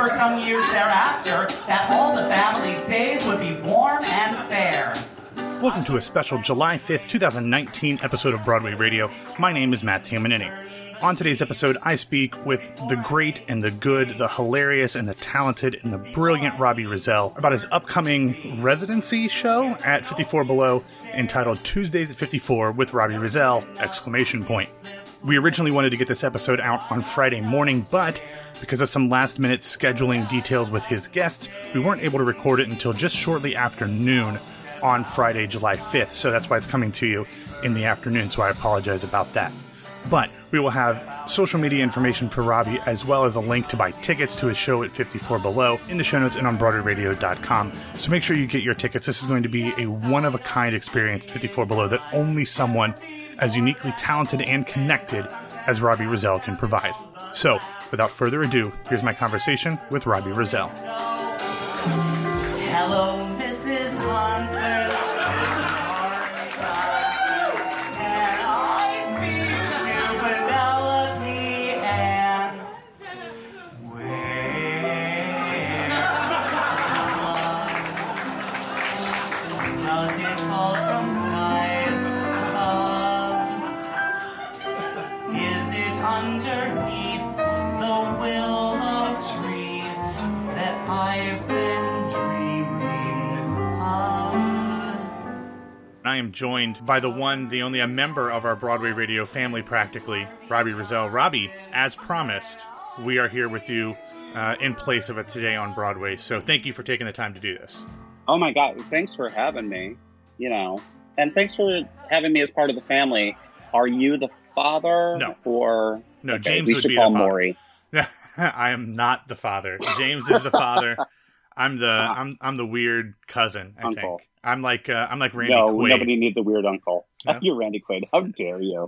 for some years thereafter that all the family's days would be warm and fair. Welcome to a special July 5th, 2019 episode of Broadway Radio. My name is Matt Tamanini. On today's episode, I speak with the great and the good, the hilarious and the talented and the brilliant Robbie Rozelle about his upcoming residency show at 54 Below entitled Tuesdays at 54 with Robbie Rozelle! Exclamation point. We originally wanted to get this episode out on Friday morning, but because of some last minute scheduling details with his guests, we weren't able to record it until just shortly after noon on Friday, July 5th. So that's why it's coming to you in the afternoon. So I apologize about that. But we will have social media information for Robbie as well as a link to buy tickets to his show at 54 Below in the show notes and on BroadwayRadio.com. So make sure you get your tickets. This is going to be a one of a kind experience at 54 Below that only someone as uniquely talented and connected as Robbie Rozelle can provide. So, without further ado, here's my conversation with Robbie Rozelle. Am joined by the one, the only, a member of our Broadway radio family, practically, Robbie Rozelle. Robbie, as promised, we are here with you uh, in place of it today on Broadway. So thank you for taking the time to do this. Oh my God! Thanks for having me. You know, and thanks for having me as part of the family. Are you the father? No. Or No, Okay, James we would should be call the father. Maury. I am not the father. James is the father. I'm the I'm I'm the weird cousin. I. Uncle. think I'm like uh, I'm like Randy no, Quaid. nobody needs a weird uncle. No? You're Randy Quaid. How dare you?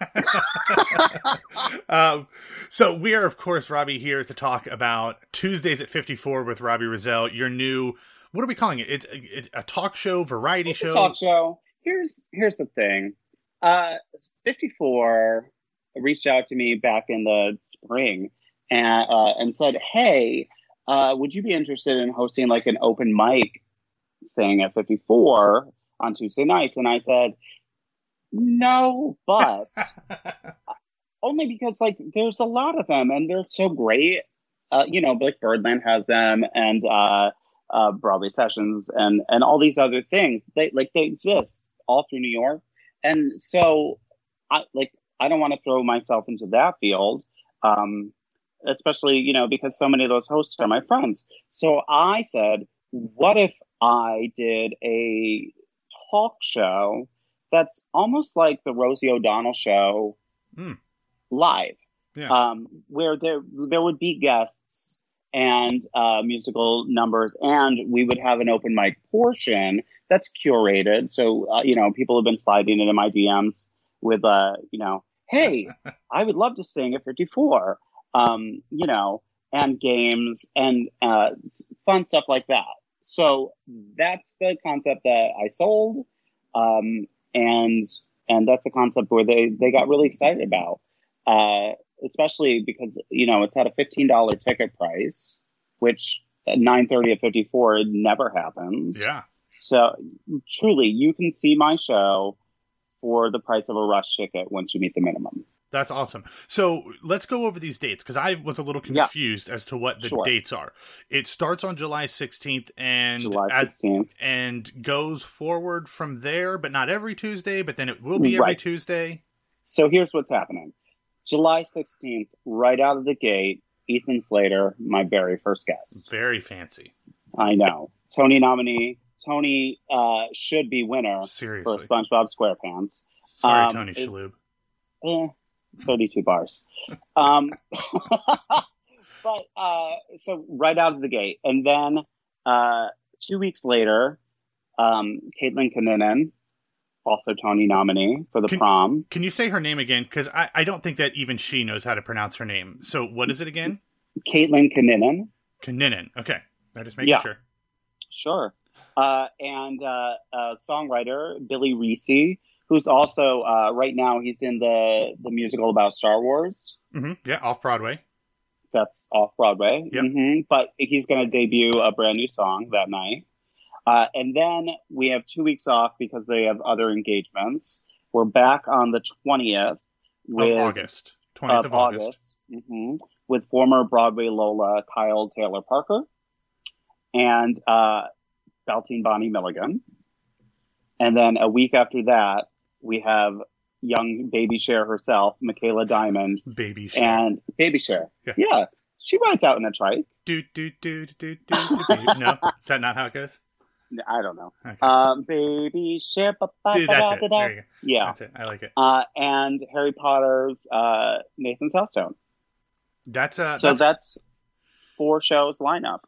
um, so we are, of course, Robbie here to talk about Tuesdays at 54 with Robbie Rozelle. Your new, what are we calling it? It's, it's a talk show, variety It's a show. talk show. Here's here's the thing. Uh, 54 reached out to me back in the spring and uh, and said, "Hey, uh, would you be interested in hosting like an open mic thing at 54 on Tuesday nights?" And I said, "No, but." only because like there's a lot of them and they're so great. Uh, you know, like Birdland has them and uh, uh, Broadway Sessions and and all these other things. They like they exist all through New York, and so I like I don't want to throw myself into that field. Um, especially you know because so many of those hosts are my friends. So I said, what if I did a talk show that's almost like the Rosie O'Donnell show Hmm. live, Yeah. um, where there there would be guests and uh, musical numbers, and we would have an open mic portion that's curated. So uh, you know, people have been sliding into my DMs with uh, you know, hey, I would love to sing at 54, um, you know, and games and uh, fun stuff like that. So that's the concept that I sold, um, and and that's a concept where they they got really excited about, uh, especially because you know it's at a fifteen dollar ticket price, which at nine thirty at fifty four never happens. yeah. So truly, you can see my show for the price of a rush ticket once you meet the minimum. That's awesome. So let's go over these dates because I was a little Yeah. confused as to what the Sure. dates are. It starts on July 16th and July at- and goes forward from there, but not every Tuesday. But then it will be every Right. Tuesday. So here's what's happening. July 16th, right out of the gate, Ethan Slater, my very first guest. Very fancy. I know. Tony nominee. Tony uh, should be winner Seriously. for SpongeBob SquarePants. Sorry, um, Tony Shalhoub. Eh, 32 bars. Um, but uh, so right out of the gate. And then uh, two weeks later, um, Caitlin Kinnunen, also Tony nominee for the Can- prom. Can you say her name again? Because I, I don't think that even she knows how to pronounce her name. So what is it again? Caitlin Kinnunen. Kaninen. Okay. I just making Yeah. sure. Sure. Uh, and uh, uh, songwriter Billy Recce, who's also uh, right now he's in the the musical about Star Wars. hmm Yeah, off Broadway. That's off Broadway. Yep. hmm But he's going to debut a brand new song that night. Uh, and then we have two weeks off because they have other engagements. We're back on the 20th with, of August, 20th of of, August. hmm with former Broadway Lola Kyle Taylor Parker and uh, belting Bonnie Milligan. And then a week after that, we have young baby Cher herself, Michaela Diamond, Baby Cher. and baby Cher. Yeah. Yeah. she rides out in a trike. Do, do, do, do, do, do. No, is that not how it goes? I don't know. Okay. Um, baby Cher. ba- ba- Dude, that's da- it. da- da. There you go. Yeah. That's it. I like it. Uh, and Harry Potter's uh, Nathan Salstone. That's uh So that's that's four shows lineup.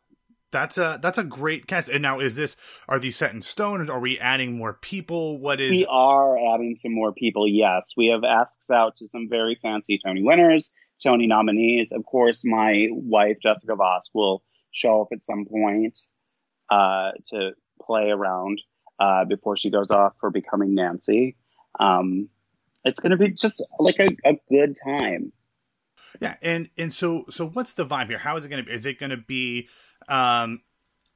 That's a that's a great cast. And now is this are these set in stone? Are we adding more people? What is We are adding some more people, yes. We have asks out to some very fancy Tony winners, Tony nominees. Of course, my wife, Jessica Vosk, will show up at some point uh, to play around uh, before she goes off for becoming Nancy. Um, it's going to be just like a, a good time. Yeah, and and so so what's the vibe here? How is it going to be? Is it going to be um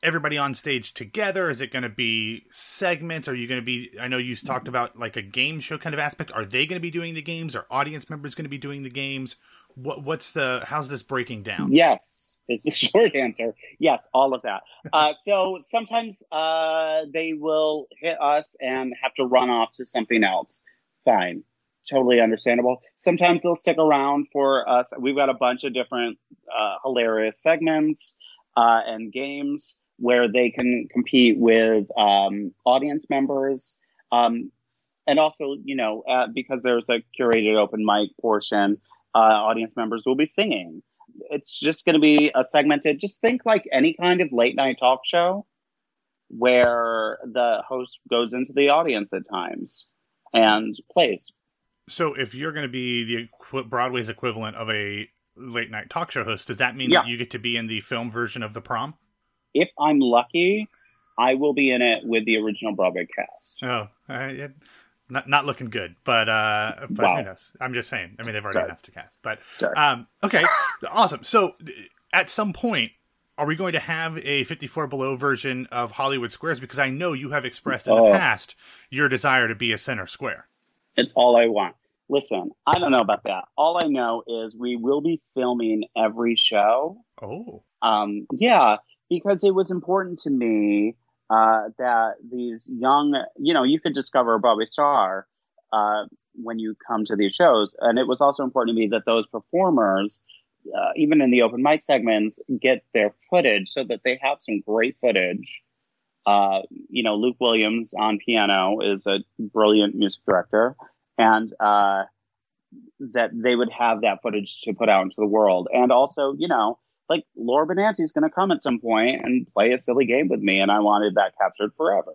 everybody on stage together? Is it going to be segments? Are you going to be I know you talked about like a game show kind of aspect. Are they going to be doing the games? Are audience members going to be doing the games? What what's the how's this breaking down? Yes, is the short answer. Yes, all of that. Uh, so sometimes uh, they will hit us and have to run off to something else. Fine, totally understandable. Sometimes they'll stick around for us. We've got a bunch of different uh, hilarious segments uh, and games where they can compete with um, audience members. Um, and also, you know, uh, because there's a curated open mic portion, uh, audience members will be singing. It's just going to be a segmented, just think like any kind of late night talk show where the host goes into the audience at times and plays. So if you're going to be the Broadway's equivalent of a late night talk show host, does that mean Yeah. that you get to be in the film version of the prom? If I'm lucky, I will be in it with the original Broadway cast. Oh, uh, not not looking good, but uh, but Wow. who knows? I'm just saying. I mean, they've already announced a cast, but um, okay, awesome. So at some point, are we going to have a 54 below version of Hollywood Squares? Because I know you have expressed in Oh. the past your desire to be a center square. It's all I want. Listen, I don't know about that. All I know is we will be filming every show. Oh, Um, yeah, because it was important to me uh, that these young, you know, you could discover a Broadway star uh, when you come to these shows. And it was also important to me that those performers, uh, even in the open mic segments, get their footage so that they have some great footage. Uh, you know, Luke Williams on piano is a brilliant music director, and uh, that they would have that footage to put out into the world. And also, you know, like Laura Benanti's going to come at some point and play a silly game with me, and I wanted that captured forever.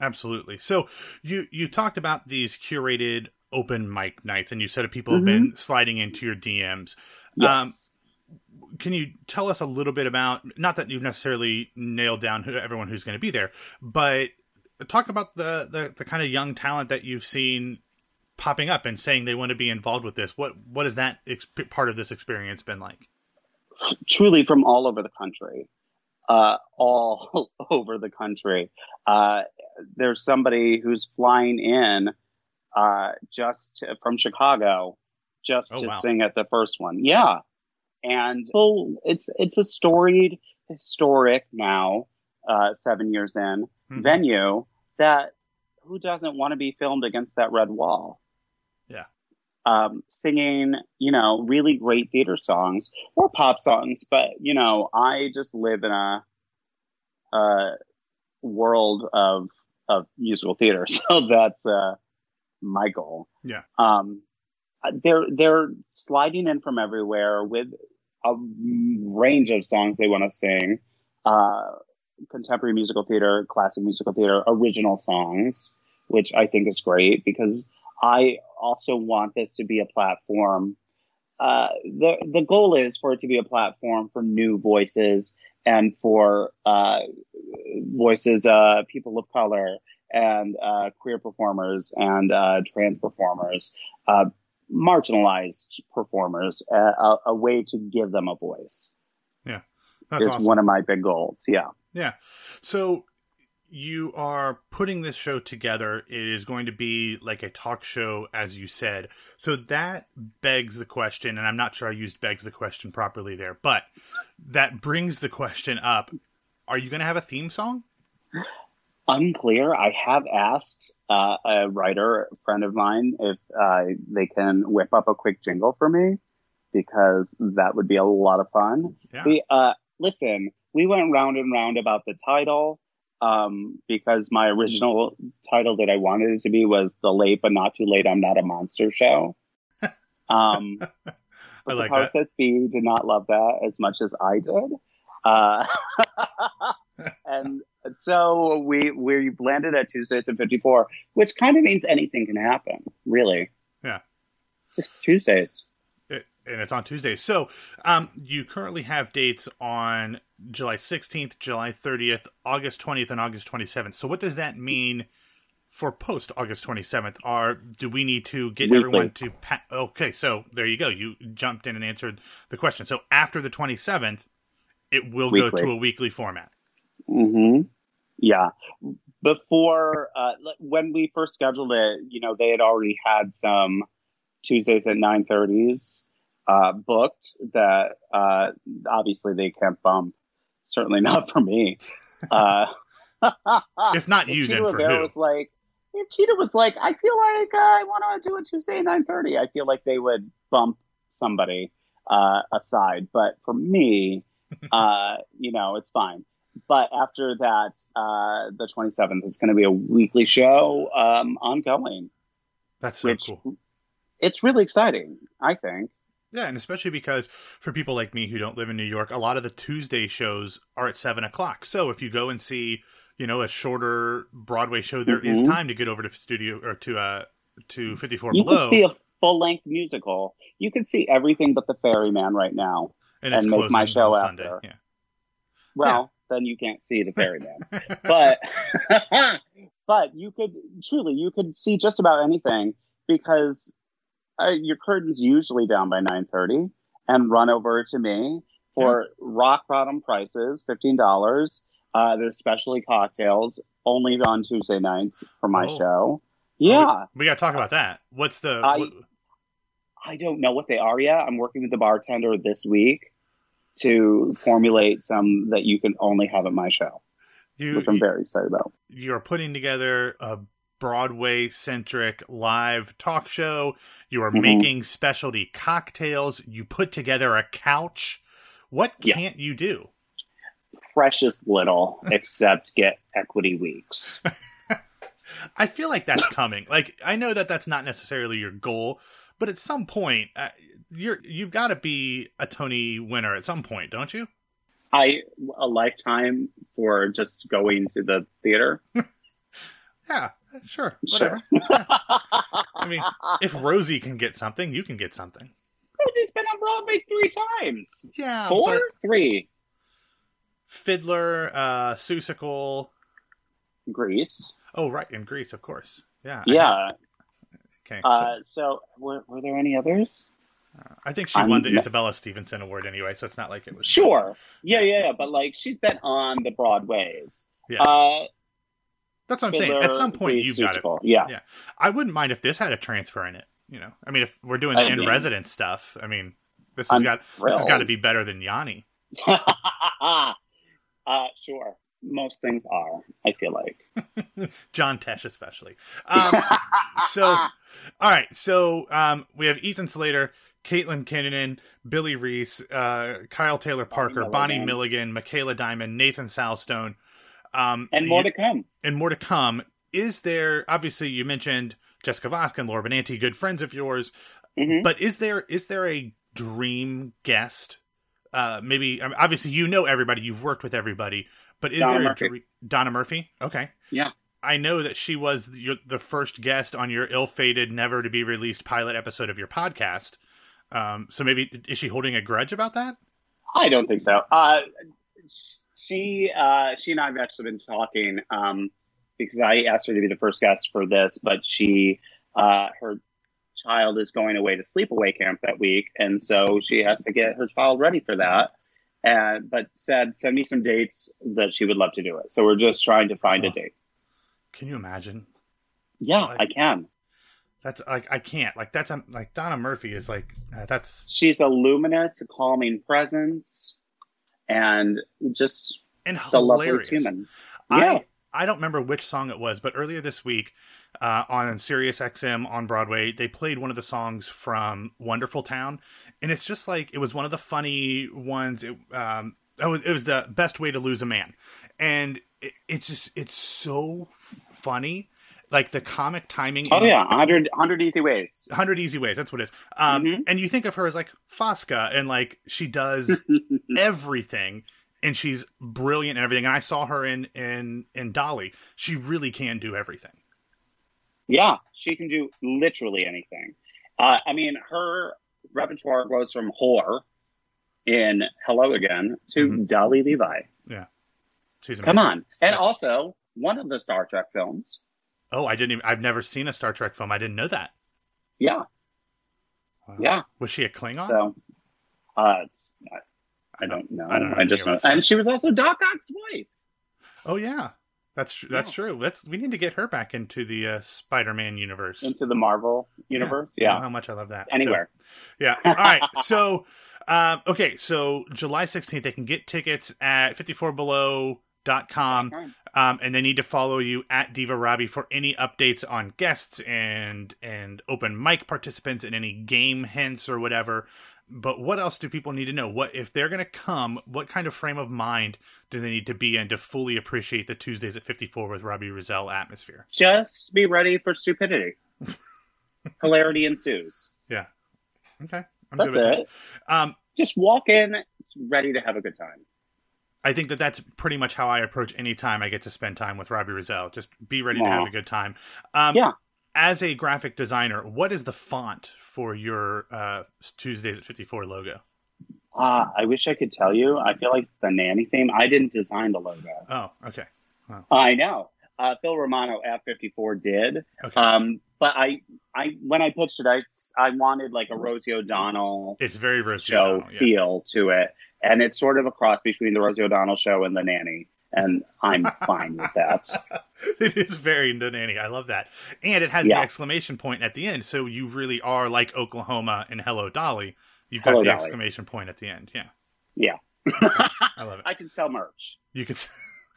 absolutely. So you you talked about these curated open mic nights, and you said that people have been sliding into your DMs. Yes. Um, can you tell us a little bit about not that you've necessarily nailed down who, everyone who's going to be there but talk about the, the the kind of young talent that you've seen popping up and saying they want to be involved with this what what has that ex- part of this experience been like truly from all over the country, uh, all over the country. Uh, there's somebody who's flying in uh, just to- from Chicago just Oh, to wow. sing at the first one. Yeah, and well, it's it's a storied, historic now, uh, seven years in Mhm. venue that who doesn't want to be filmed against that red wall? Um, singing, you know, really great theater songs or pop songs, but you know, I just live in a, a world of of musical theater, so that's uh, my goal. Yeah. Um, they're they're sliding in from everywhere with a range of songs they want to sing. Uh, contemporary musical theater, classic musical theater, original songs, which I think is great because I also want this to be a platform. Uh, the the goal is for it to be a platform for new voices and for uh, voices, uh, people of color and uh, queer performers and uh, trans performers. Uh, marginalized performers a, a, a, way to give them a voice. Yeah, that's awesome. one of my big goals. Yeah, yeah. So you are putting this show together. It is going to be like a talk show, as you said. So that begs the question, and I'm not sure I used begs the question properly there, but that brings the question up: Are you going to have a theme song? Unclear. I have asked uh, a writer a friend of mine if uh, they can whip up a quick jingle for me because that would be a lot of fun. Yeah. We, uh, listen, we went round and round about the title um, because my original title that I wanted it to be was "The Late but Not Too Late." I'm not a monster show. Um, I like the that. B did not love that as much as I did, uh, and so we we landed at Tuesdays at 54, which kind of means anything can happen, really. Yeah, just Tuesdays and it's on Tuesday. So, um, you currently have dates on July 16th, July 30th, August 20th, and August 27th. So, what does that mean for post August 27th? Are do we need to get Weekly. everyone to? Pa- okay, so there you go. You jumped in and answered the question. So, after the 27th, it will weekly. go to a weekly format. Hmm. Yeah. Before uh, when we first scheduled it, you know, they had already had some Tuesdays at 9:30s uh, booked that uh, obviously they can't bump. Certainly not for me. Uh, if not you, then for who? Was like, if Chita was like, I feel like uh, I want to do a Tuesday at nine thirty. I feel like they would bump somebody uh, aside. But for me, uh, you know, it's fine. But after that, uh, the 27th is going to be a weekly show um, ongoing. That's so cool. It's really exciting, I think. Yeah, and especially because for people like me who don't live in New York, a lot of the Tuesday shows are at seven o'clock. So if you go and see, you know, a shorter Broadway show, there mm-hmm. is time to get over to studio or to uh to fifty four below. You can see a full length musical. You can see everything but the Ferryman right now, and, and make my show after. Sunday. Yeah. Well, yeah. then you can't see the Ferryman, but but you could truly you could see just about anything because uh, your curtain's usually down by 9.30 and run over to me for yeah. rock bottom prices, $15. Uh, there's specialty cocktails only on Tuesday nights for my oh. show. Yeah. we, we got to talk about that. What's the. I, what... I don't know what they are yet. I'm working with the bartender this week to formulate some that you can only have at my show, you, which I'm very excited about. You're putting together a Broadway centric live talk show. You are mm-hmm. making specialty cocktails. You put together a couch. What can't you do? Precious little, except get equity weeks. I feel like that's coming. Like I know that that's not necessarily your goal, but at some point, uh, you're you've got to be a Tony winner at some point, don't you? I a lifetime for just going to the theater. yeah, Sure, whatever. Sure. I mean, if Rosie can get something, you can get something. Rosie's been on Broadway three times. Yeah, four, three. Fiddler, uh, Seussical, Grease. Oh, right, in Grease, of course. Yeah. Yeah. Okay. Uh, so, were, were there any others? Uh, I think she I'm, won the Isabella Stevenson Award anyway, so it's not like it was. Sure. Yeah, yeah, yeah. But like, she's been on the Broadways. Yeah. Uh, that's what I'm saying. At some point, you've got it. Yeah, yeah. I wouldn't mind if this had a transfer in it. You know, I mean, if we're doing the in residence stuff, I mean, this has I'm got thrilled. this has got to be better than Yanni. uh, sure. Most things are. I feel like John Tesh, especially. Um, so, all right. So um, we have Ethan Slater. Caitlin Kinnunen, Billy Recce, uh, Kyle Taylor Parker, Bonnie Milligan. Bonnie Milligan, Michaela Diamond, Nathan Salstone, um, and more you, to come. And more to come. Is there obviously you mentioned Jessica Vosk and Laura Benanti, good friends of yours, mm-hmm. but is there is there a dream guest? Uh, maybe I mean, obviously you know everybody, you've worked with everybody, but is Donna there Murphy. a dream? Donna Murphy? Okay, yeah. I know that she was your, the first guest on your ill-fated, never to be released pilot episode of your podcast. Um, so maybe is she holding a grudge about that? I don't think so. Uh, she uh, she and I have actually been talking um, because I asked her to be the first guest for this, but she uh, her child is going away to sleepaway camp that week, and so she has to get her child ready for that. And but said, send me some dates that she would love to do it. So we're just trying to find Oh. a date. Can you imagine? Yeah, Like- I can. That's like I can't. Like that's um, like Donna Murphy is like uh, that's She's a luminous, calming presence, and just and the loveliest human. Yeah. I I don't remember which song it was, but earlier this week uh, on Sirius XM on Broadway, they played one of the songs from Wonderful Town, and it's just like it was one of the funny ones. It, um, it was, it was the best way to lose a man, and it, it's just it's so funny, like the comic timing. Oh yeah, 100, 100 easy ways. 100 easy ways that's what it is um Mhm. and you think of her as like fosca and like she does everything and she's brilliant and everything and i saw her in in in dolly she really can do everything Yeah, she can do literally anything. Uh, I mean, her repertoire goes from whore in Hello Again to Mhm. Dolly Levi. she's amazing. Come on. And also, one of the Star Trek films. Oh i didn't even i've never seen a star trek film i didn't know that Yeah, Wow. yeah. was she a klingon So, uh, I, I don't know. I don't know I just know. And she was also Doc Ock's wife. oh yeah that's tr- that's true that's we need to get her back into the uh, spider-man universe Into the Marvel universe. Know Yeah. how much i love that So- Anywhere. Yeah. All right. So, um, okay. So July 16th, they can get tickets at 54below.com. Um, and they need to follow you at Diva Robbie for any updates on guests and, and open mic participants and any game hints or whatever. But what else do people need to know? What if they're going to come? What kind of frame of mind do they need to be in to fully appreciate the Tuesdays at 54 with Robbie Rozelle atmosphere? Just be ready for stupidity. Hilarity ensues. Yeah. Okay, I'm That's it. that. Um, Just walk in ready to have a good time. I think that that's pretty much how I approach any time I get to spend time with Robbie Rozelle. Just be ready to have a good time. Um, Yeah. As a graphic designer, what is the font for your uh, Tuesdays at 54 logo? Ah, I wish I could tell you. I feel like the nanny theme. I didn't design the logo. Oh, okay. I know. Uh, Phil Romano at 54 did. Okay. Um, but I, I when I pitched it, I, I wanted like a Rosie O'Donnell It's very Rosie show O'Donnell, yeah. feel to it, and it's sort of a cross between the Rosie O'Donnell show and the nanny, and I'm fine with that. it is very the nanny. I love that. And it has Yeah. the exclamation point at the end. So you really are like Oklahoma and Hello Dolly. You've got Hello, the Dolly. exclamation point at the end. Yeah. Yeah. I love it. I can sell merch. You could.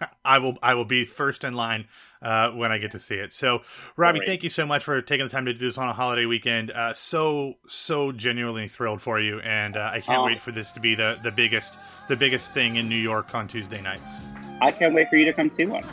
s- I will. I will be first in line uh, when I get to see it. So, Robbie, Great. thank you so much for taking the time to do this on a holiday weekend. Uh, so so genuinely thrilled for you, and uh, I can't Oh. wait for this to be the the biggest the biggest thing in New York on Tuesday nights. I can't wait for you to come see one.